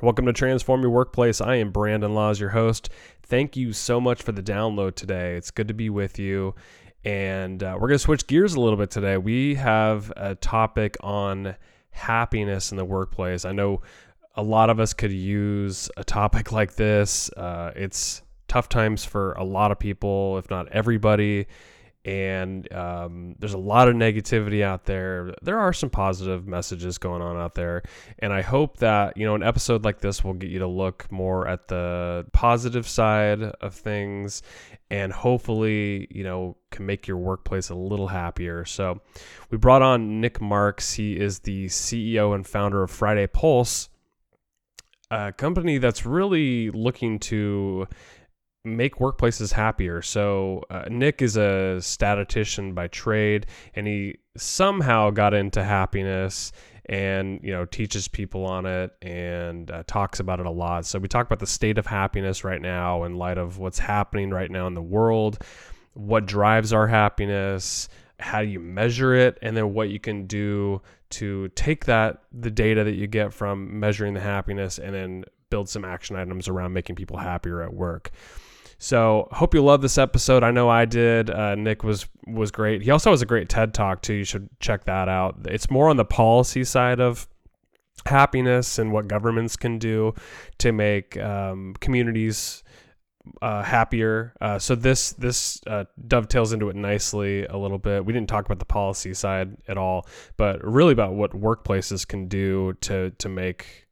Welcome to Transform Your Workplace. I am Brandon Laws, your host. Thank you so much for the download today. It's good to be with you. And uh, we're going to switch gears a little bit today. We have a topic on happiness in the workplace. I know a lot of us could use a topic like this. Uh, it's tough times for a lot of people, if not everybody and um, there's a lot of negativity out there. There are some positive messages going on out there, and I hope that you know an episode like this will get you to look more at the positive side of things, and hopefully you know can make your workplace a little happier. So, we brought on Nick Marks. He is the CEO and founder of Friday Pulse, a company that's really looking to make workplaces happier. So uh, Nick is a statistician by trade, and he somehow got into happiness and you know teaches people on it and uh, talks about it a lot. So we talk about the state of happiness right now in light of what's happening right now in the world, what drives our happiness, how do you measure it, and then what you can do to take that the data that you get from measuring the happiness and then build some action items around making people happier at work. So hope you love this episode. I know I did. Uh, Nick was was great. He also has a great TED talk too. You should check that out. It's more on the policy side of happiness and what governments can do to make um, communities uh, happier. Uh, so this this uh, dovetails into it nicely a little bit. We didn't talk about the policy side at all, but really about what workplaces can do to to make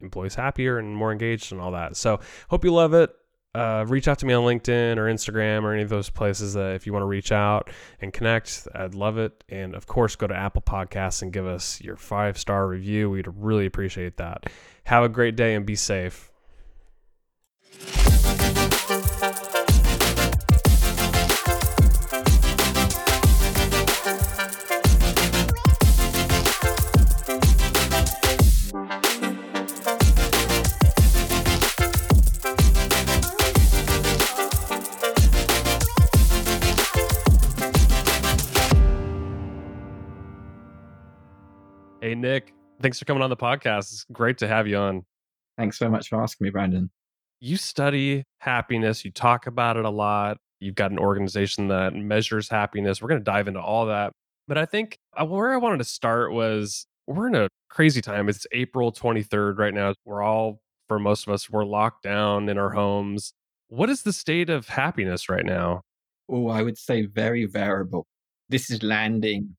employees happier and more engaged and all that. So hope you love it uh, reach out to me on LinkedIn or Instagram or any of those places that if you want to reach out and connect, I'd love it. And of course, go to Apple Podcasts and give us your five star review. We'd really appreciate that. Have a great day and be safe. Nick, thanks for coming on the podcast. It's great to have you on. Thanks so much for asking me, Brandon. You study happiness, you talk about it a lot. You've got an organization that measures happiness. We're going to dive into all that. But I think uh, where I wanted to start was we're in a crazy time. It's April 23rd right now. We're all, for most of us, we're locked down in our homes. What is the state of happiness right now? Oh, I would say very variable. This is landing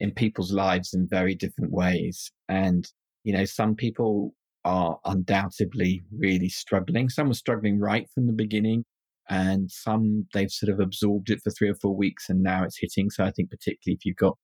in people's lives in very different ways. And, you know, some people are undoubtedly really struggling. Some are struggling right from the beginning, and some they've sort of absorbed it for three or four weeks and now it's hitting. So I think, particularly if you've got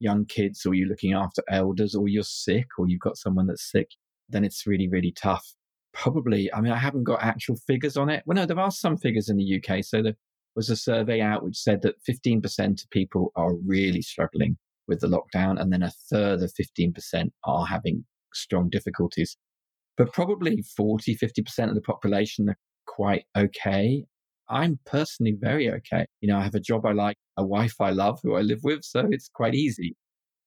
young kids or you're looking after elders or you're sick or you've got someone that's sick, then it's really, really tough. Probably, I mean, I haven't got actual figures on it. Well, no, there are some figures in the UK. So there was a survey out which said that 15% of people are really struggling with the lockdown, and then a further 15% are having strong difficulties. But probably 40, 50% of the population are quite okay. I'm personally very okay. You know, I have a job I like, a wife I love who I live with, so it's quite easy.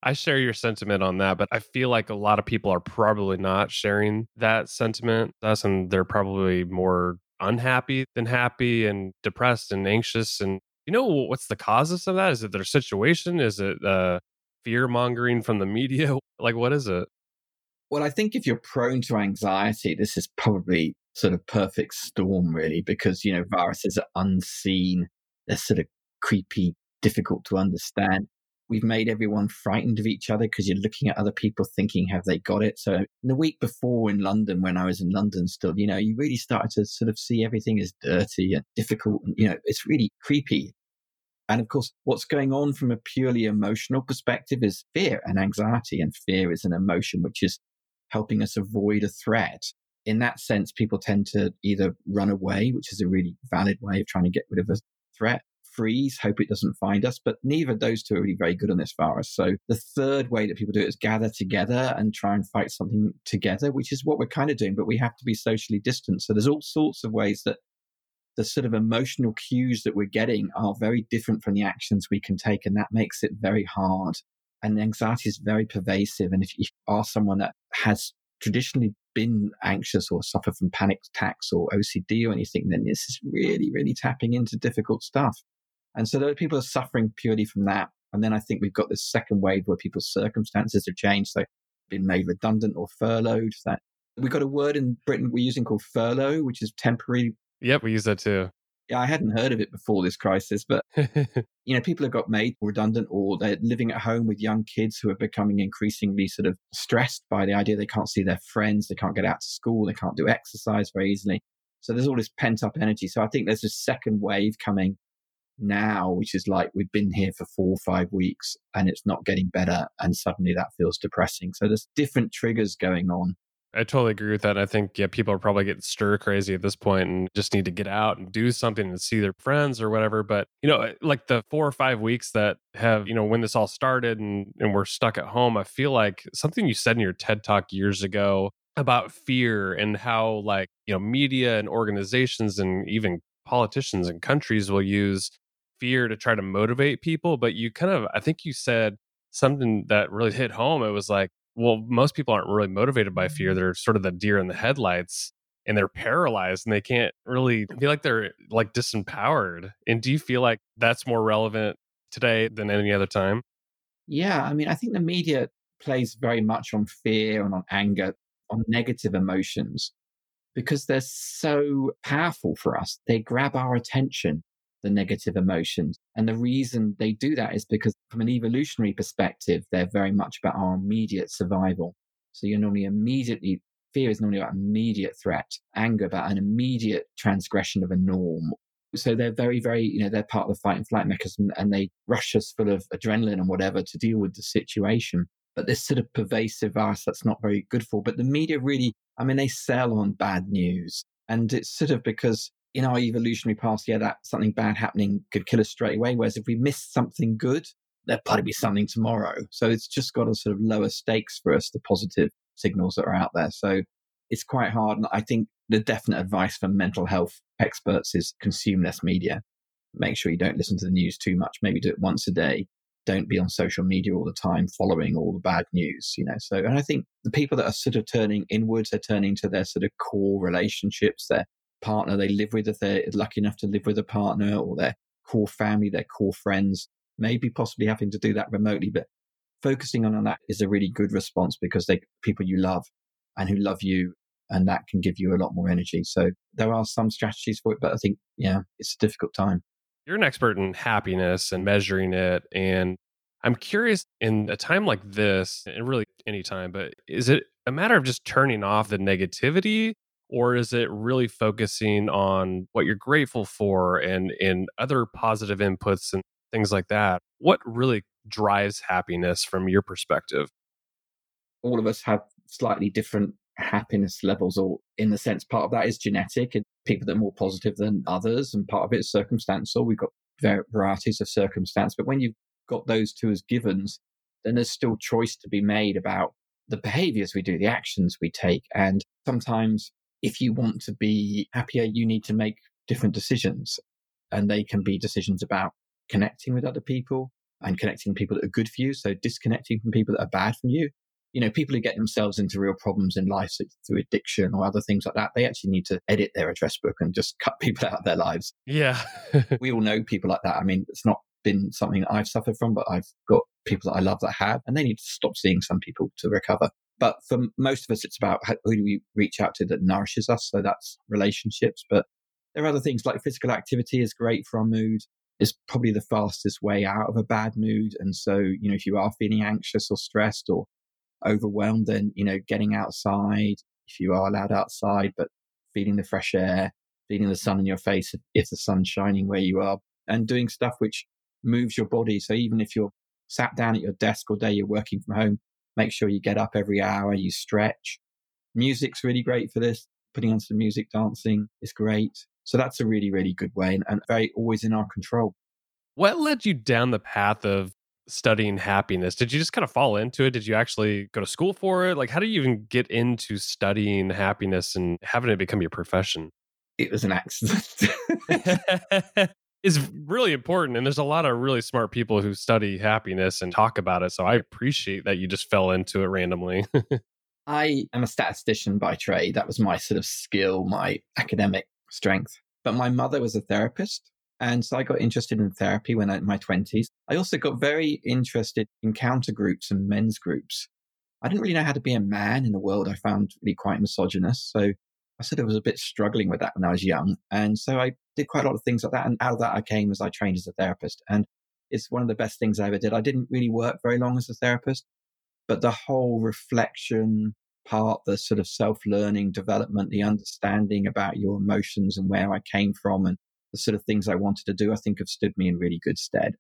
I share your sentiment on that, but I feel like a lot of people are probably not sharing that sentiment. Us, and they're probably more unhappy than happy and depressed and anxious. And you know what's the causes of that? Is it their situation? Is it uh, fear mongering from the media? Like, what is it? Well, I think if you're prone to anxiety, this is probably sort of perfect storm, really, because, you know, viruses are unseen. They're sort of creepy, difficult to understand. We've made everyone frightened of each other because you're looking at other people thinking, have they got it? So, the week before in London, when I was in London still, you know, you really started to sort of see everything as dirty and difficult. And, you know, it's really creepy. And of course, what's going on from a purely emotional perspective is fear and anxiety. And fear is an emotion which is helping us avoid a threat. In that sense, people tend to either run away, which is a really valid way of trying to get rid of a threat, freeze, hope it doesn't find us. But neither of those two are really very good on this virus. So the third way that people do it is gather together and try and fight something together, which is what we're kind of doing, but we have to be socially distant. So there's all sorts of ways that the sort of emotional cues that we're getting are very different from the actions we can take. And that makes it very hard. And anxiety is very pervasive. And if you are someone that has traditionally been anxious or suffer from panic attacks or OCD or anything, then this is really, really tapping into difficult stuff. And so those people are suffering purely from that. And then I think we've got this second wave where people's circumstances have changed. So been made redundant or furloughed. That we've got a word in Britain we're using called furlough, which is temporary. Yep, we use that too. Yeah, I hadn't heard of it before this crisis, but you know, people have got made redundant or they're living at home with young kids who are becoming increasingly sort of stressed by the idea they can't see their friends, they can't get out to school, they can't do exercise very easily. So there's all this pent up energy. So I think there's a second wave coming now, which is like we've been here for four or five weeks and it's not getting better. And suddenly that feels depressing. So there's different triggers going on. I totally agree with that. I think yeah, people are probably getting stir crazy at this point and just need to get out and do something and see their friends or whatever. But you know, eh, like the four or five weeks that have you know when this all started and and we're stuck at home, I feel like something you said in your TED talk years ago about fear and how like you know media and organizations and even politicians and countries will use fear to try to motivate people. But you kind of, I think you said something that really hit home. It was like well, most people aren't really motivated by fear. They're sort of the deer in the headlights and they're paralyzed and they can't really feel like they're like disempowered. And do you feel like that's more relevant today than any other time? Yeah. I mean, I think the media plays very much on fear and on anger, on negative emotions because they're so powerful for us. They grab our attention the negative emotions. And the reason they do that is because, from an evolutionary perspective, they're very much about our immediate survival. So you're normally immediately, fear is normally about immediate threat, anger about an immediate transgression of a norm. So they're very, very, you know, they're part of the fight and flight mechanism and they rush us full of adrenaline and whatever to deal with the situation. But this sort of pervasive virus that's not very good for. But the media really, I mean, they sell on bad news. And it's sort of because in our evolutionary past, yeah, that something bad happening could kill us straight away. Whereas if we miss something good, there'll probably be something tomorrow. So it's just got a sort of lower stakes for us, the positive signals that are out there. So it's quite hard. And I think the definite advice for mental health experts is consume less media. Make sure you don't listen to the news too much. Maybe do it once a day. Don't be on social media all the time following all the bad news, you know. So, and I think the people that are sort of turning inwards, they're turning to their sort of core relationships, their partner they live with, if they're lucky enough to live with a partner or their core family, their core friends, maybe possibly having to do that remotely. But focusing on, on that is a really good response because they people you love and who love you and that can give you a lot more energy. So there are some strategies for it, but I think, yeah, it's a difficult time. You're an expert in happiness and measuring it. And I'm curious in a time like this, and really any time, but is it a matter of just turning off the negativity or is it really focusing on what you're grateful for and in other positive inputs and things like that? What really drives happiness from your perspective? All of us have slightly different happiness levels or in the sense part of that is genetic and people that are more positive than others and part of it is circumstantial. We've got varieties of circumstance but when you've got those two as givens then there's still choice to be made about the behaviors we do the actions we take and sometimes if you want to be happier, you need to make different decisions. And they can be decisions about connecting with other people and connecting people that are good for you. So disconnecting from people that are bad for you. You know, people who get themselves into real problems in life through addiction or other things like that, they actually need to edit their address book and just cut people out of their lives. Yeah. we all know people like that. I mean, it's not been something I've suffered from, but I've got people that I love that have, and they need to stop seeing some people to recover. But for most of us, it's about how, who do we reach out to that nourishes us. So that's relationships. But there are other things like physical activity is great for our mood. It's probably the fastest way out of a bad mood. And so, you know, if you are feeling anxious or stressed or overwhelmed, then, you know, getting outside, if you are allowed outside, but feeling the fresh air, feeling the sun in your face if the sun's shining where you are, and doing stuff which moves your body. So even if you're sat down at your desk all day, you're working from home, Make sure you get up every hour, you stretch. Music's really great for this. Putting on some music, dancing is great. So that's a really, really good way and, and very always in our control. What led you down the path of studying happiness? Did you just kind of fall into it? Did you actually go to school for it? Like, how do you even get into studying happiness and having it become your profession? It was an accident. is really important. And there's a lot of really smart people who study happiness and talk about it. So I appreciate that you just fell into it randomly. I am a statistician by trade. That was my sort of skill, my academic strength. But my mother was a therapist. And so I got interested in therapy when I in my 20s. I also got very interested in counter groups and men's groups. I didn't really know how to be a man in a world I found really quite misogynist. So I sort of was a bit struggling with that when I was young. And so I did quite a lot of things like that. And out of that, I came as I trained as a therapist. And it's one of the best things I ever did. I didn't really work very long as a therapist, but the whole reflection part, the sort of self learning development, the understanding about your emotions and where I came from and the sort of things I wanted to do, I think have stood me in really good stead.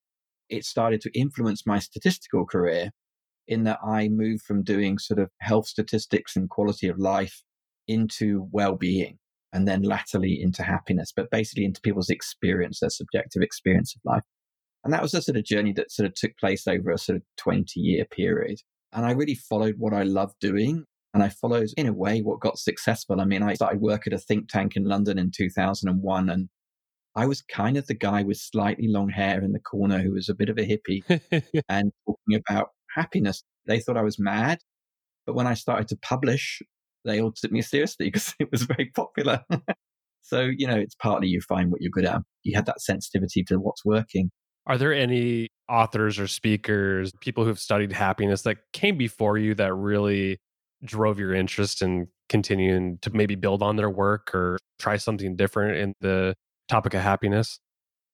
It started to influence my statistical career in that I moved from doing sort of health statistics and quality of life into well being and then latterly into happiness, but basically into people's experience, their subjective experience of life. And that was a sort of journey that sort of took place over a sort of 20 year period. And I really followed what I loved doing. And I followed, in a way, what got successful. I mean, I started work at a think tank in London in 2001, and I was kind of the guy with slightly long hair in the corner who was a bit of a hippie and talking about happiness. They thought I was mad. But when I started to publish, they all took me seriously because it was very popular. so, you know, it's partly you find what you're good at. You had that sensitivity to what's working. Are there any authors or speakers, people who've studied happiness that came before you that really drove your interest in continuing to maybe build on their work or try something different in the topic of happiness?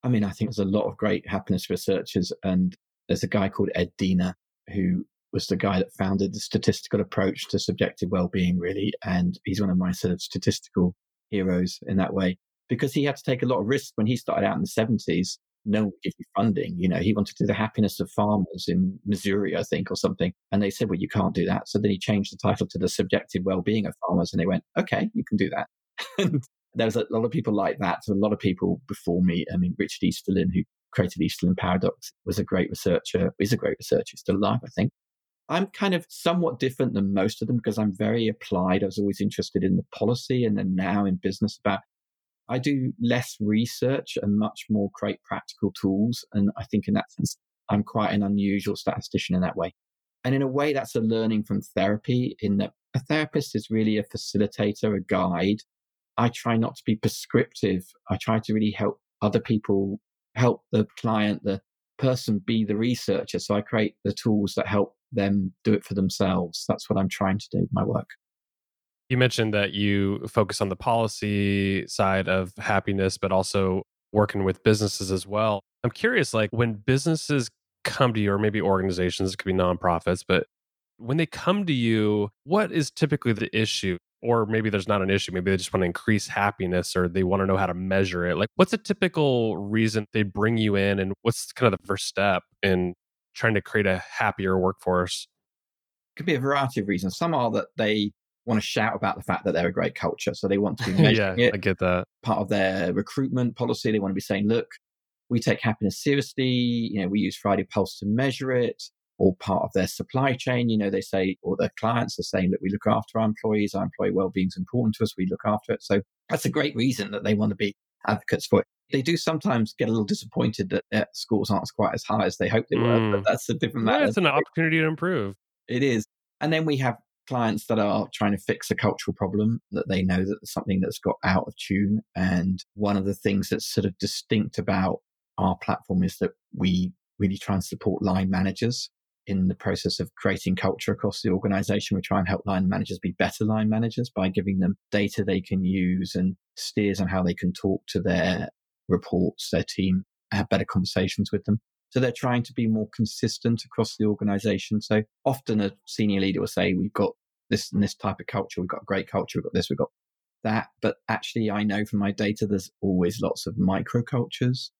I mean, I think there's a lot of great happiness researchers, and there's a guy called Ed Diener who was the guy that founded the statistical approach to subjective well-being, really, and he's one of my sort of statistical heroes in that way because he had to take a lot of risks when he started out in the 70s. No one would give you funding. You know, he wanted to do the happiness of farmers in Missouri, I think, or something. And they said, well, you can't do that. So then he changed the title to the subjective well-being of farmers. And they went, okay, you can do that. and there was a lot of people like that. So a lot of people before me. I mean, Richard Easterlin, who created Easterlin Paradox, was a great researcher, is a great researcher, still alive, I think. I'm kind of somewhat different than most of them because I'm very applied. I was always interested in the policy and then now in business about I do less research and much more create practical tools. And I think in that sense, I'm quite an unusual statistician in that way. And in a way, that's a learning from therapy in that a therapist is really a facilitator, a guide I try not to be prescriptive. I try to really help other people, help the client, the person be the researcher. So I create the tools that help them do it for themselves. That's what I'm trying to do with my work. You mentioned that you focus on the policy side of happiness, but also working with businesses as well. I'm curious, like when businesses come to you, or maybe organizations, it could be nonprofits, but when they come to you, what is typically the issue? or maybe there's not an issue maybe they just want to increase happiness or they want to know how to measure it like what's a typical reason they bring you in and what's kind of the first step in trying to create a happier workforce. Could be a variety of reasons. Some are that they want to shout about the fact that they're a great culture so they want to be measuring yeah it i get that. part of their recruitment policy. They want to be saying look we take happiness seriously. You know we use friday pulse to measure it. Or part of their supply chain. You know, they say, or their clients are saying that we look after our employees, our employee well-being is important to us, we look after it. So that's a great reason that they want to be advocates for it. They do sometimes get a little disappointed that their scores aren't quite as high as they hoped they were, mm. but that's a different matter. It's an opportunity to improve. It is. And then we have clients that are trying to fix a cultural problem that they know that something that's got out of tune. And one of the things that's sort of distinct about our platform is that we really try and support line managers in the process of creating culture across the organization. We try and help line managers be better line managers by giving them data they can use and steers on how they can talk to their reports, their team, have better conversations with them. So they're trying to be more consistent across the organization. So often a senior leader will say, we've got this and this type of culture. We've got great culture. We've got this. We've got that. But actually, I know from my data, there's always lots of micro cultures.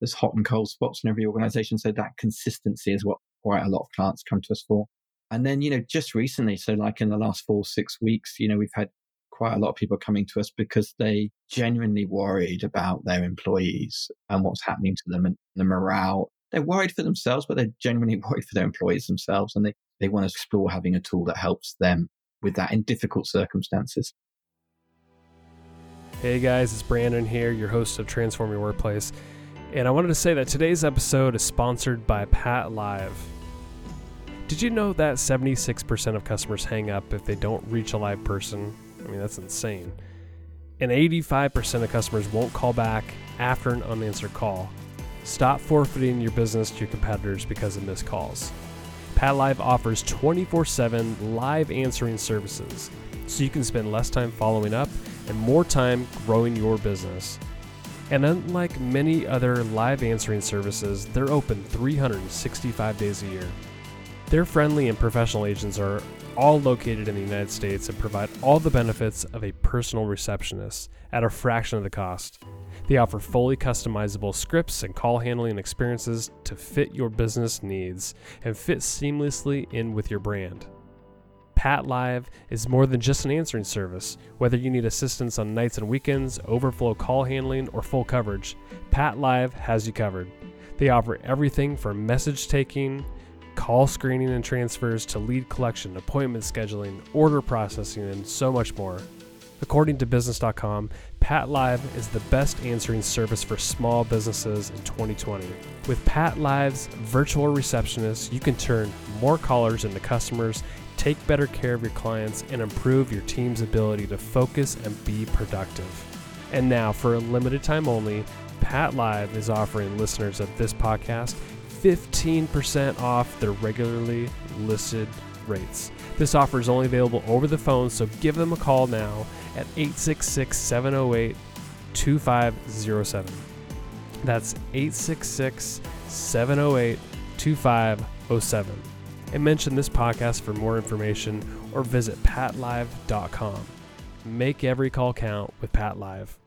There's hot and cold spots in every organization. So that consistency is what quite a lot of clients come to us for. And then, you know, just recently, so like in the last four, six weeks, you know, we've had quite a lot of people coming to us because they genuinely worried about their employees and what's happening to them and the morale. They're worried for themselves, but they're genuinely worried for their employees themselves. And they, they want to explore having a tool that helps them with that in difficult circumstances. Hey guys, it's Brandon here, your host of Transform Your Workplace. And I wanted to say that today's episode is sponsored by Pat Live. Did you know that 76% of customers hang up if they don't reach a live person? I mean, that's insane. And 85% of customers won't call back after an unanswered call. Stop forfeiting your business to your competitors because of missed calls. Pat Live offers 24 7 live answering services, so you can spend less time following up and more time growing your business. And unlike many other live answering services, they're open 365 days a year. Their friendly and professional agents are all located in the United States and provide all the benefits of a personal receptionist at a fraction of the cost. They offer fully customizable scripts and call handling experiences to fit your business needs and fit seamlessly in with your brand. Pat Live is more than just an answering service. Whether you need assistance on nights and weekends, overflow call handling, or full coverage, Pat Live has you covered. They offer everything from message taking, call screening and transfers to lead collection, appointment scheduling, order processing, and so much more. According to Business.com, Pat Live is the best answering service for small businesses in 2020. With Pat Live's virtual receptionist, you can turn more callers into customers, take better care of your clients, and improve your team's ability to focus and be productive. And now, for a limited time only, Pat Live is offering listeners of this podcast 15% off their regularly listed rates. This offer is only available over the phone, so give them a call now at 866 708 2507. That's 866 708 2507. And mention this podcast for more information or visit patlive.com. Make every call count with Pat Live.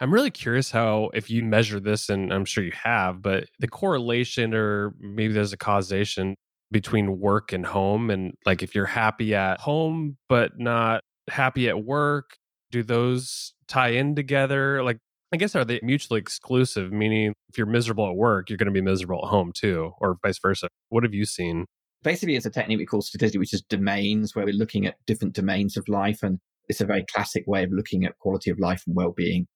I'm really curious how, if you measure this, and I'm sure you have, but the correlation or maybe there's a causation between work and home. And like if you're happy at home, but not happy at work, do those tie in together? Like, I guess are they mutually exclusive? Meaning, if you're miserable at work, you're going to be miserable at home too, or vice versa. What have you seen? Basically, it's a technique we call statistic, which is domains, where we're looking at different domains of life. And it's a very classic way of looking at quality of life and well being.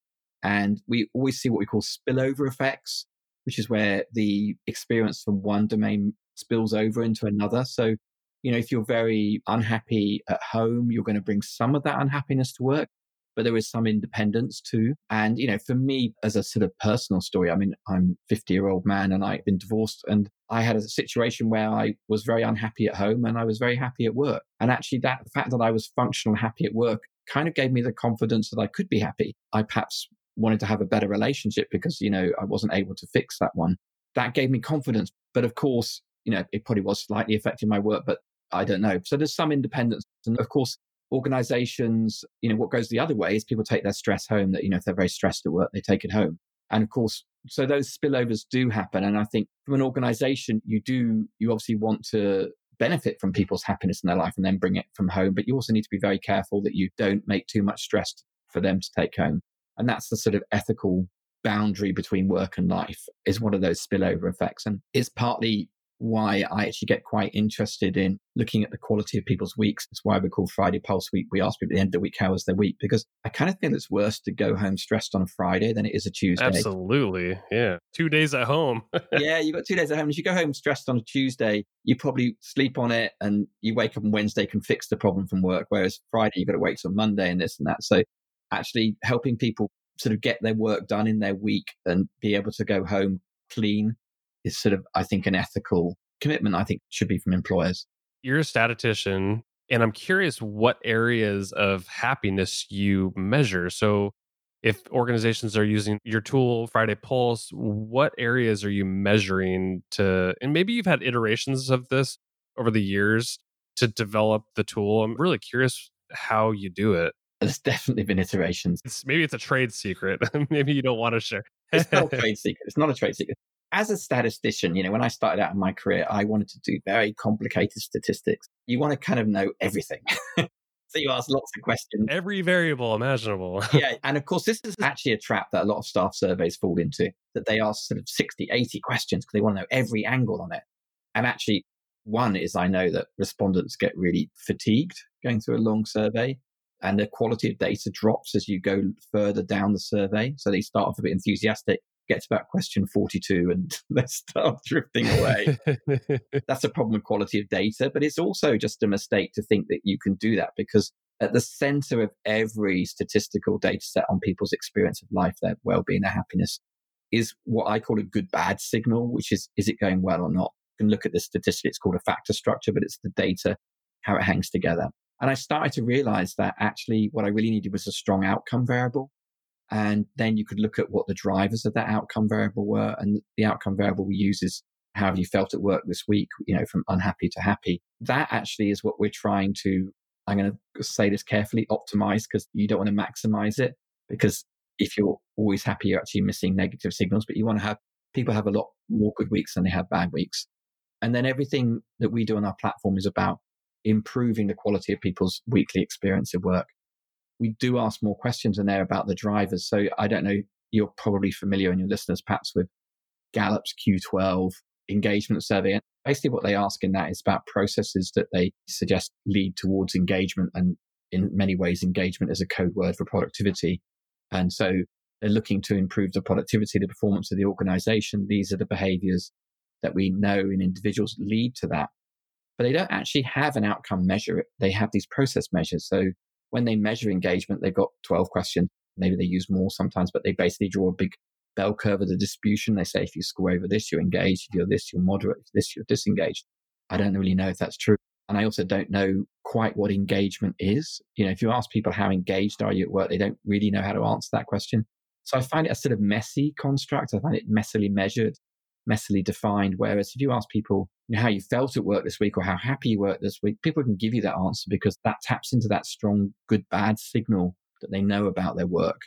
And we always see what we call spillover effects, which is where the experience from one domain spills over into another. So, you know, if you're very unhappy at home, you're going to bring some of that unhappiness to work, but there is some independence too. And, you know, for me, as a sort of personal story, I mean, I'm 50 year old man and I've been divorced and I had a situation where I was very unhappy at home and I was very happy at work. And actually that fact that I was functional and happy at work kind of gave me the confidence that I could be happy. I perhaps wanted to have a better relationship because, you know, I wasn't able to fix that one. That gave me confidence. But of course, you know, it probably was slightly affecting my work, but I don't know. So there's some independence. And of course, organizations, you know, what goes the other way is people take their stress home that, you know, if they're very stressed at work, they take it home. And of course, so those spillovers do happen. And I think from an organization, you do, you obviously want to benefit from people's happiness in their life and then bring it from home. But you also need to be very careful that you don't make too much stress for them to take home. And that's the sort of ethical boundary between work and life is one of those spillover effects. And it's partly why I actually get quite interested in looking at the quality of people's weeks. It's why we call Friday Pulse Week. We ask people at the end of the week, how was their week? Because I kind of feel it's worse to go home stressed on a Friday than it is a Tuesday. Absolutely. Yeah. Two days at home. yeah. You've got two days at home. If you go home stressed on a Tuesday, you probably sleep on it and you wake up on Wednesday, can fix the problem from work. Whereas Friday, you've got to wait till Monday and this and that. So actually helping people sort of get their work done in their week and be able to go home clean is sort of, I think, an ethical commitment, I think should be from employers. You're a statistician, and I'm curious what areas of happiness you measure. So, if organizations are using your tool, Friday Pulse, what areas are you measuring to, and maybe you've had iterations of this over the years to develop the tool? I'm really curious how you do it. There's definitely been iterations. It's, maybe it's a trade secret. maybe you don't want to share. it's not a trade secret. It's not a trade secret. As a statistician, you know, when I started out in my career, I wanted to do very complicated statistics. You want to kind of know everything. so you ask lots of questions. Every variable imaginable. yeah. And of course, this is actually a trap that a lot of staff surveys fall into, that they ask sort of 60, 80 questions because they want to know every angle on it. And actually, one is I know that respondents get really fatigued going through a long survey and the quality of data drops as you go further down the survey. So they start off a bit enthusiastic get to about question 42 and let's start drifting away. That's a problem with quality of data, but it's also just a mistake to think that you can do that because at the center of every statistical data set on people's experience of life, their well-being, their happiness is what I call a good bad signal, which is is it going well or not? You can look at the statistic, it's called a factor structure, but it's the data, how it hangs together. And I started to realize that actually what I really needed was a strong outcome variable. And then you could look at what the drivers of that outcome variable were. And the outcome variable we use is how have you felt at work this week, you know, from unhappy to happy. That actually is what we're trying to, I'm going to say this carefully, optimize because you don't want to maximize it because if you're always happy, you're actually missing negative signals, but you want to have people have a lot more good weeks than they have bad weeks. And then everything that we do on our platform is about improving the quality of people's weekly experience of work. We do ask more questions in there about the drivers. So I don't know, you're probably familiar and your listeners perhaps with Gallup's Q12 engagement survey. And basically what they ask in that is about processes that they suggest lead towards engagement. And in many ways, engagement is a code word for productivity. And so they're looking to improve the productivity, the performance of the organization. These are the behaviors that we know in individuals lead to that. But they don't actually have an outcome measure. They have these process measures. So when they measure engagement, they've got 12 questions. Maybe they use more sometimes, but they basically draw a big bell curve of the distribution. They say if you score over this, you're engaged. If you're this, you're moderate. If this, you're disengaged. I don't really know if that's true. And I also don't know quite what engagement is. You know, if you ask people how engaged are you at work, they don't really know how to answer that question. So I find it a sort of messy construct. I find it messily measured, messily defined. Whereas if you ask people know, how you felt at work this week or how happy you were this week, people can give you that answer because that taps into that strong good bad signal that they know about their work.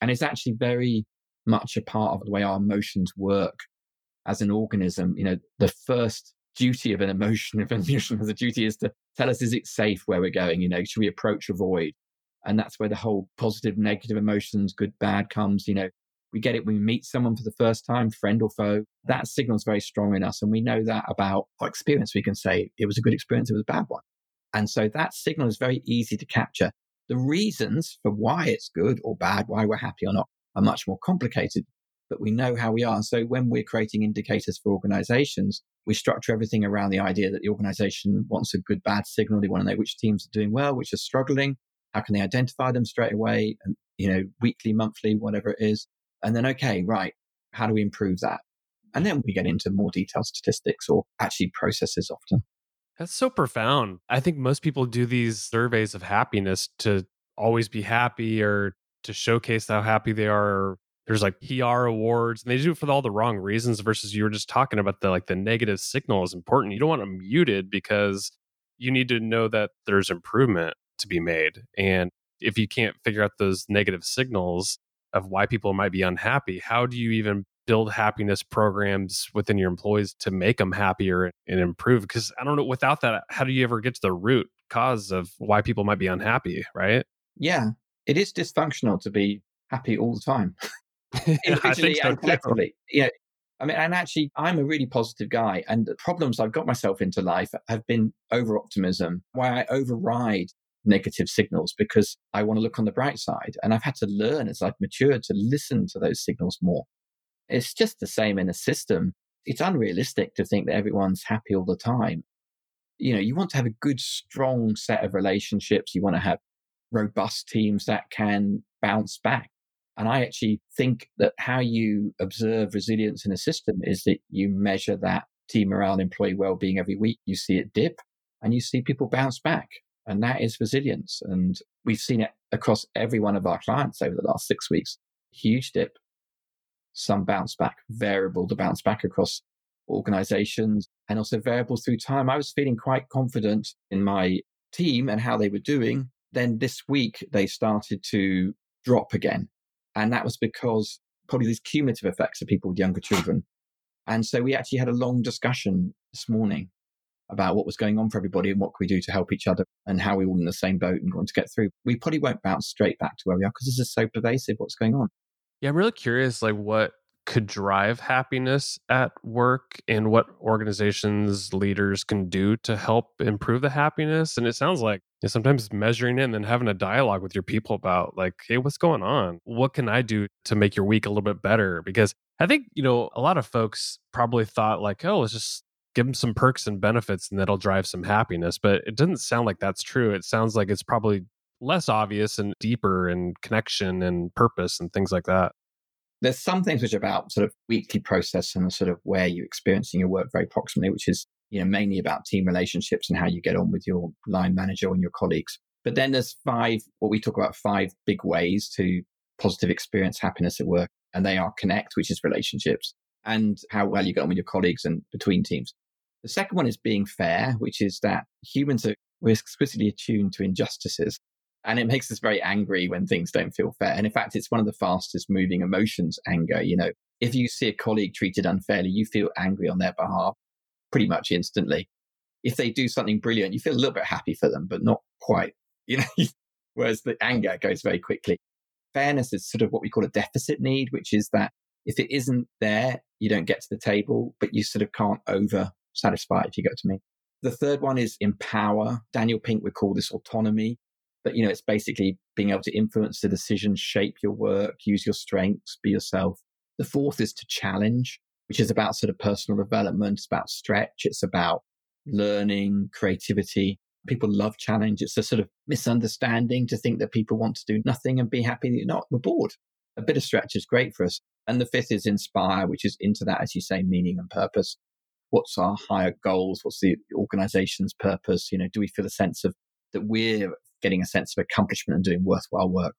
And it's actually very much a part of the way our emotions work as an organism. You know, the first duty of an emotion, if an emotion has a duty, is to tell us, is it safe where we're going? You know, should we approach, avoid? And that's where the whole positive, negative emotions, good, bad comes. You know, we get it when we meet someone for the first time, friend or foe. That signal is very strong in us. And we know that about our experience. We can say it was a good experience, it was a bad one. And so that signal is very easy to capture. The reasons for why it's good or bad, why we're happy or not, are much more complicated but we know how we are. And so when we're creating indicators for organizations, we structure everything around the idea that the organization wants a good bad signal. They want to know which teams are doing well, which are struggling. How can they identify them straight away? And, you know, weekly, monthly, whatever it is. And then, okay, right. How do we improve that? And then we get into more detailed statistics or actually processes often. That's so profound. I think most people do these surveys of happiness to always be happy or to showcase how happy they are there's like PR awards, and they do it for all the wrong reasons. Versus you were just talking about the like the negative signal is important. You don't want them muted because you need to know that there's improvement to be made. And if you can't figure out those negative signals of why people might be unhappy, how do you even build happiness programs within your employees to make them happier and improve? Because I don't know, without that, how do you ever get to the root cause of why people might be unhappy, right? Yeah, it is dysfunctional to be happy all the time. individually so and collectively. Yeah. I mean, and actually, I'm a really positive guy, and the problems I've got myself into life have been over optimism, why I override negative signals because I want to look on the bright side. And I've had to learn as I've matured to listen to those signals more. It's just the same in a system. It's unrealistic to think that everyone's happy all the time. You know, you want to have a good, strong set of relationships. You want to have robust teams that can bounce back. And I actually think that how you observe resilience in a system is that you measure that team morale, employee well-being every week. You see it dip and you see people bounce back. And that is resilience. And we've seen it across every one of our clients over the last six weeks. Huge dip, some bounce back, variable to bounce back across organizations and also variable through time. I was feeling quite confident in my team and how they were doing. Then this week they started to drop again. And that was because probably these cumulative effects of people with younger children. And so we actually had a long discussion this morning about what was going on for everybody and what can we do to help each other and how we're all in the same boat and going to get through. We probably won't bounce straight back to where we are because this is so pervasive what's going on. Yeah, I'm really curious like what could drive happiness at work and what organizations leaders can do to help improve the happiness and it sounds like you know, sometimes measuring it and then having a dialogue with your people about like hey what's going on what can i do to make your week a little bit better because I think, you know, a lot of folks probably thought like, oh, let's just give them some perks and benefits and that'll drive some happiness. But it doesn't sound like that's true. It sounds like it's probably less obvious and deeper in connection and purpose and things like that. There's some things which are about sort of weekly process and sort of where you're experiencing your work very proximately, which is, you know, mainly about team relationships and how you get on with your line manager and your colleagues. But then there's five, what we talk about five big ways to positive experience happiness at work. And they are connect, which is relationships, and how well you get on with your colleagues and between teams. The second one is being fair, which is that humans are we're exquisitely attuned to injustices. And it makes us very angry when things don't feel fair. And in fact, it's one of the fastest moving emotions, anger. You know, if you see a colleague treated unfairly, you feel angry on their behalf pretty much instantly. If they do something brilliant, you feel a little bit happy for them, but not quite, you know, whereas the anger goes very quickly. Fairness is sort of what we call a deficit need, which is that if it isn't there, you don't get to the table, but you sort of can't over satisfy if you go to me. The third one is empower. Daniel Pink would call this autonomy. But, you know, it's basically being able to influence the decisions, shape your work, use your strengths, be yourself. The fourth is to challenge, which is about sort of personal development. It's about stretch. It's about learning, creativity. People love challenge. It's a sort of misunderstanding to think that people want to do nothing and be happy that you're not. We're bored. A bit of stretch is great for us. And the fifth is inspire, which is into that, as you say, meaning and purpose. What's our higher goals? What's the organization's purpose? You know, do we feel a sense of that we're getting a sense of accomplishment and doing worthwhile work.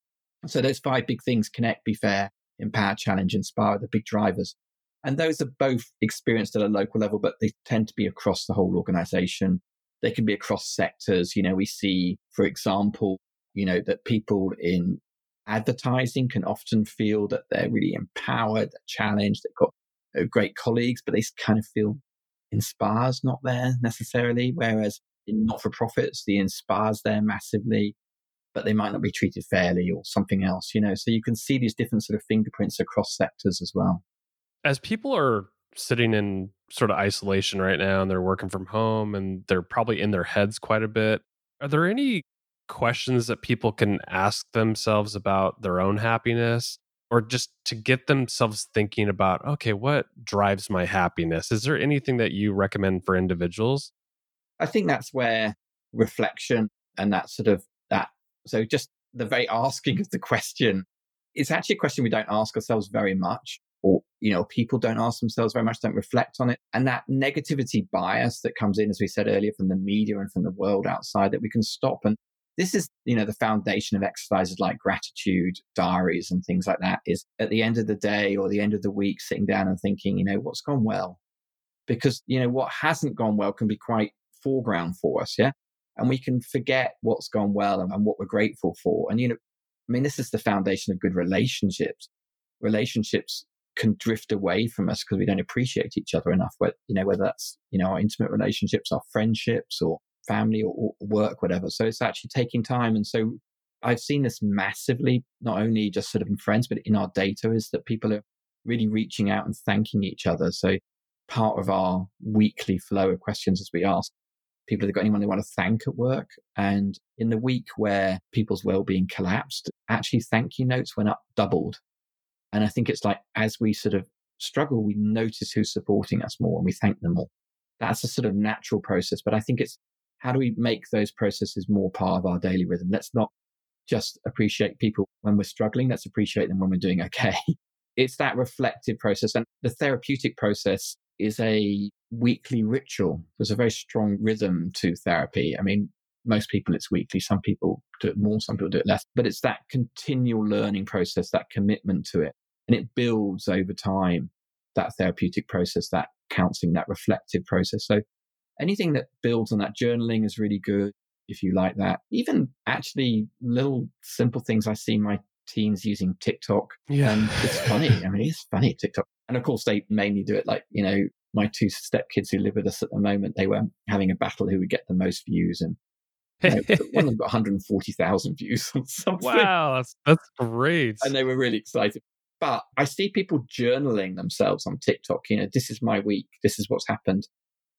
So those five big things connect, be fair, empower, challenge, inspire, the big drivers. And those are both experienced at a local level, but they tend to be across the whole organization. They can be across sectors. You know, we see, for example, you know, that people in advertising can often feel that they're really empowered, challenged, they've got uh, great colleagues, but they kind of feel inspires not there necessarily. Whereas in not for profits, the inspires there massively, but they might not be treated fairly or something else, you know. So you can see these different sort of fingerprints across sectors as well. As people are sitting in sort of isolation right now and they're working from home and they're probably in their heads quite a bit, are there any questions that people can ask themselves about their own happiness? Or just to get themselves thinking about, okay, what drives my happiness? Is there anything that you recommend for individuals? I think that's where reflection and that sort of that. So just the very asking of the question is actually a question we don't ask ourselves very much or you know people don't ask themselves very much don't reflect on it and that negativity bias that comes in as we said earlier from the media and from the world outside that we can stop and this is you know the foundation of exercises like gratitude diaries and things like that is at the end of the day or the end of the week sitting down and thinking you know what's gone well because you know what hasn't gone well can be quite foreground for us. Yeah. And we can forget what's gone well and, and what we're grateful for. And, you know, I mean, this is the foundation of good relationships. Relationships can drift away from us because we don't appreciate each other enough. But, you know, whether that's, you know, our intimate relationships, our friendships or family or, or work, whatever. So it's actually taking time. And so I've seen this massively, not only just sort of in friends, but in our data is that people are really reaching out and thanking each other. So part of our weekly flow of questions as we ask, people have got anyone they want to thank at work. And in the week where people's well-being collapsed, actually thank you notes went up doubled. And I think it's like as we sort of struggle, we notice who's supporting us more and we thank them more. That's a sort of natural process. But I think it's how do we make those processes more part of our daily rhythm? Let's not just appreciate people when we're struggling. Let's appreciate them when we're doing okay. It's that reflective process and the therapeutic process is a weekly ritual. There's a very strong rhythm to therapy. I mean, most people it's weekly. Some people do it more, some people do it less, but it's that continual learning process, that commitment to it. And it builds over time that therapeutic process, that counseling, that reflective process. So anything that builds on that journaling is really good if you like that. Even actually little simple things I see my teens using TikTok. Yeah. And it's funny. I mean, it's funny, TikTok. And of course, they mainly do it like, you know, my two stepkids who live with us at the moment, they were having a battle who would get the most views. And you know, one of them got 140,000 views on something. Wow, that's, that's great. And they were really excited. But I see people journaling themselves on TikTok. You know, this is my week. This is what's happened.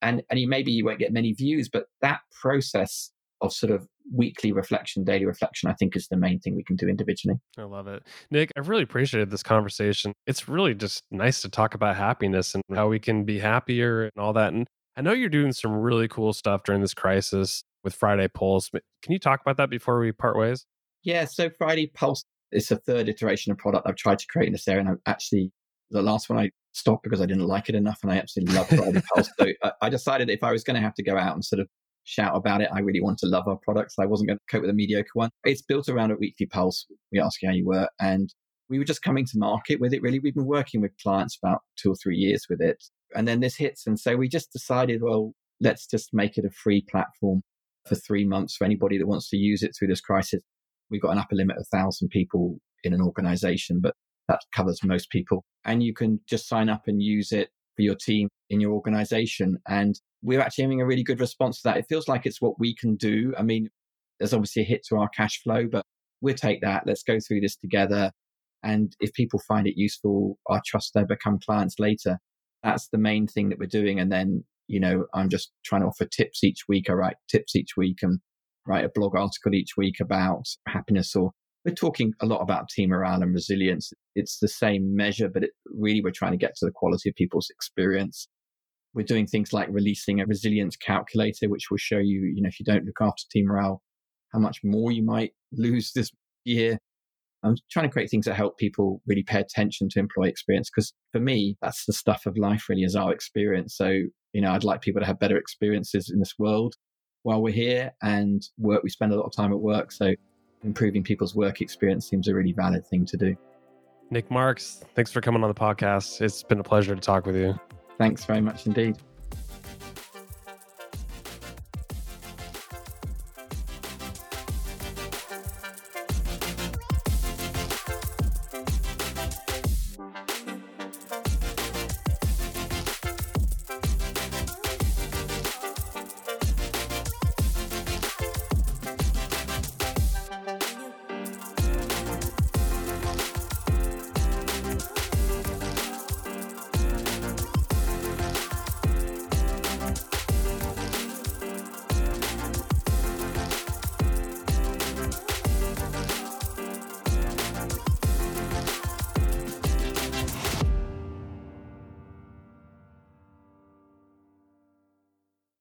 And, and you, maybe you won't get many views, but that process of sort of weekly reflection, daily reflection, I think is the main thing we can do individually. I love it. Nick, I've really appreciated this conversation. It's really just nice to talk about happiness and how we can be happier and all that. And I know you're doing some really cool stuff during this crisis with Friday Pulse. Can you talk about that before we part ways? Yeah, so Friday Pulse is a third iteration of product I've tried to create in this area. And I'm actually, the last one I stopped because I didn't like it enough and I absolutely love Friday Pulse. So I, I decided if I was going to have to go out and sort of shout about it. I really want to love our products. I wasn't going to cope with a mediocre one. It's built around a weekly pulse. We ask you how you were. And we were just coming to market with it, really. We've been working with clients about two or three years with it. And then this hits. And so we just decided, well, let's just make it a free platform for three months for anybody that wants to use it through this crisis. We've got an upper limit of 1,000 people in an organization, but that covers most people. And you can just sign up and use it for your team in your organization. And we're actually having a really good response to that. It feels like it's what we can do. I mean, there's obviously a hit to our cash flow, but we'll take that. Let's go through this together. And if people find it useful, I trust they'll become clients later. That's the main thing that we're doing. And then, you know, I'm just trying to offer tips each week. I write tips each week and write a blog article each week about happiness or we're talking a lot about team morale and resilience. It's the same measure, but it, really we're trying to get to the quality of people's experience. We're doing things like releasing a resilience calculator, which will show you, you know, if you don't look after team morale, how much more you might lose this year. I'm trying to create things that help people really pay attention to employee experience because for me, that's the stuff of life really is our experience. So, you know, I'd like people to have better experiences in this world while we're here and work. We spend a lot of time at work. So improving people's work experience seems a really valid thing to do. Nick Marks, thanks for coming on the podcast. It's been a pleasure to talk with you. Thanks very much indeed.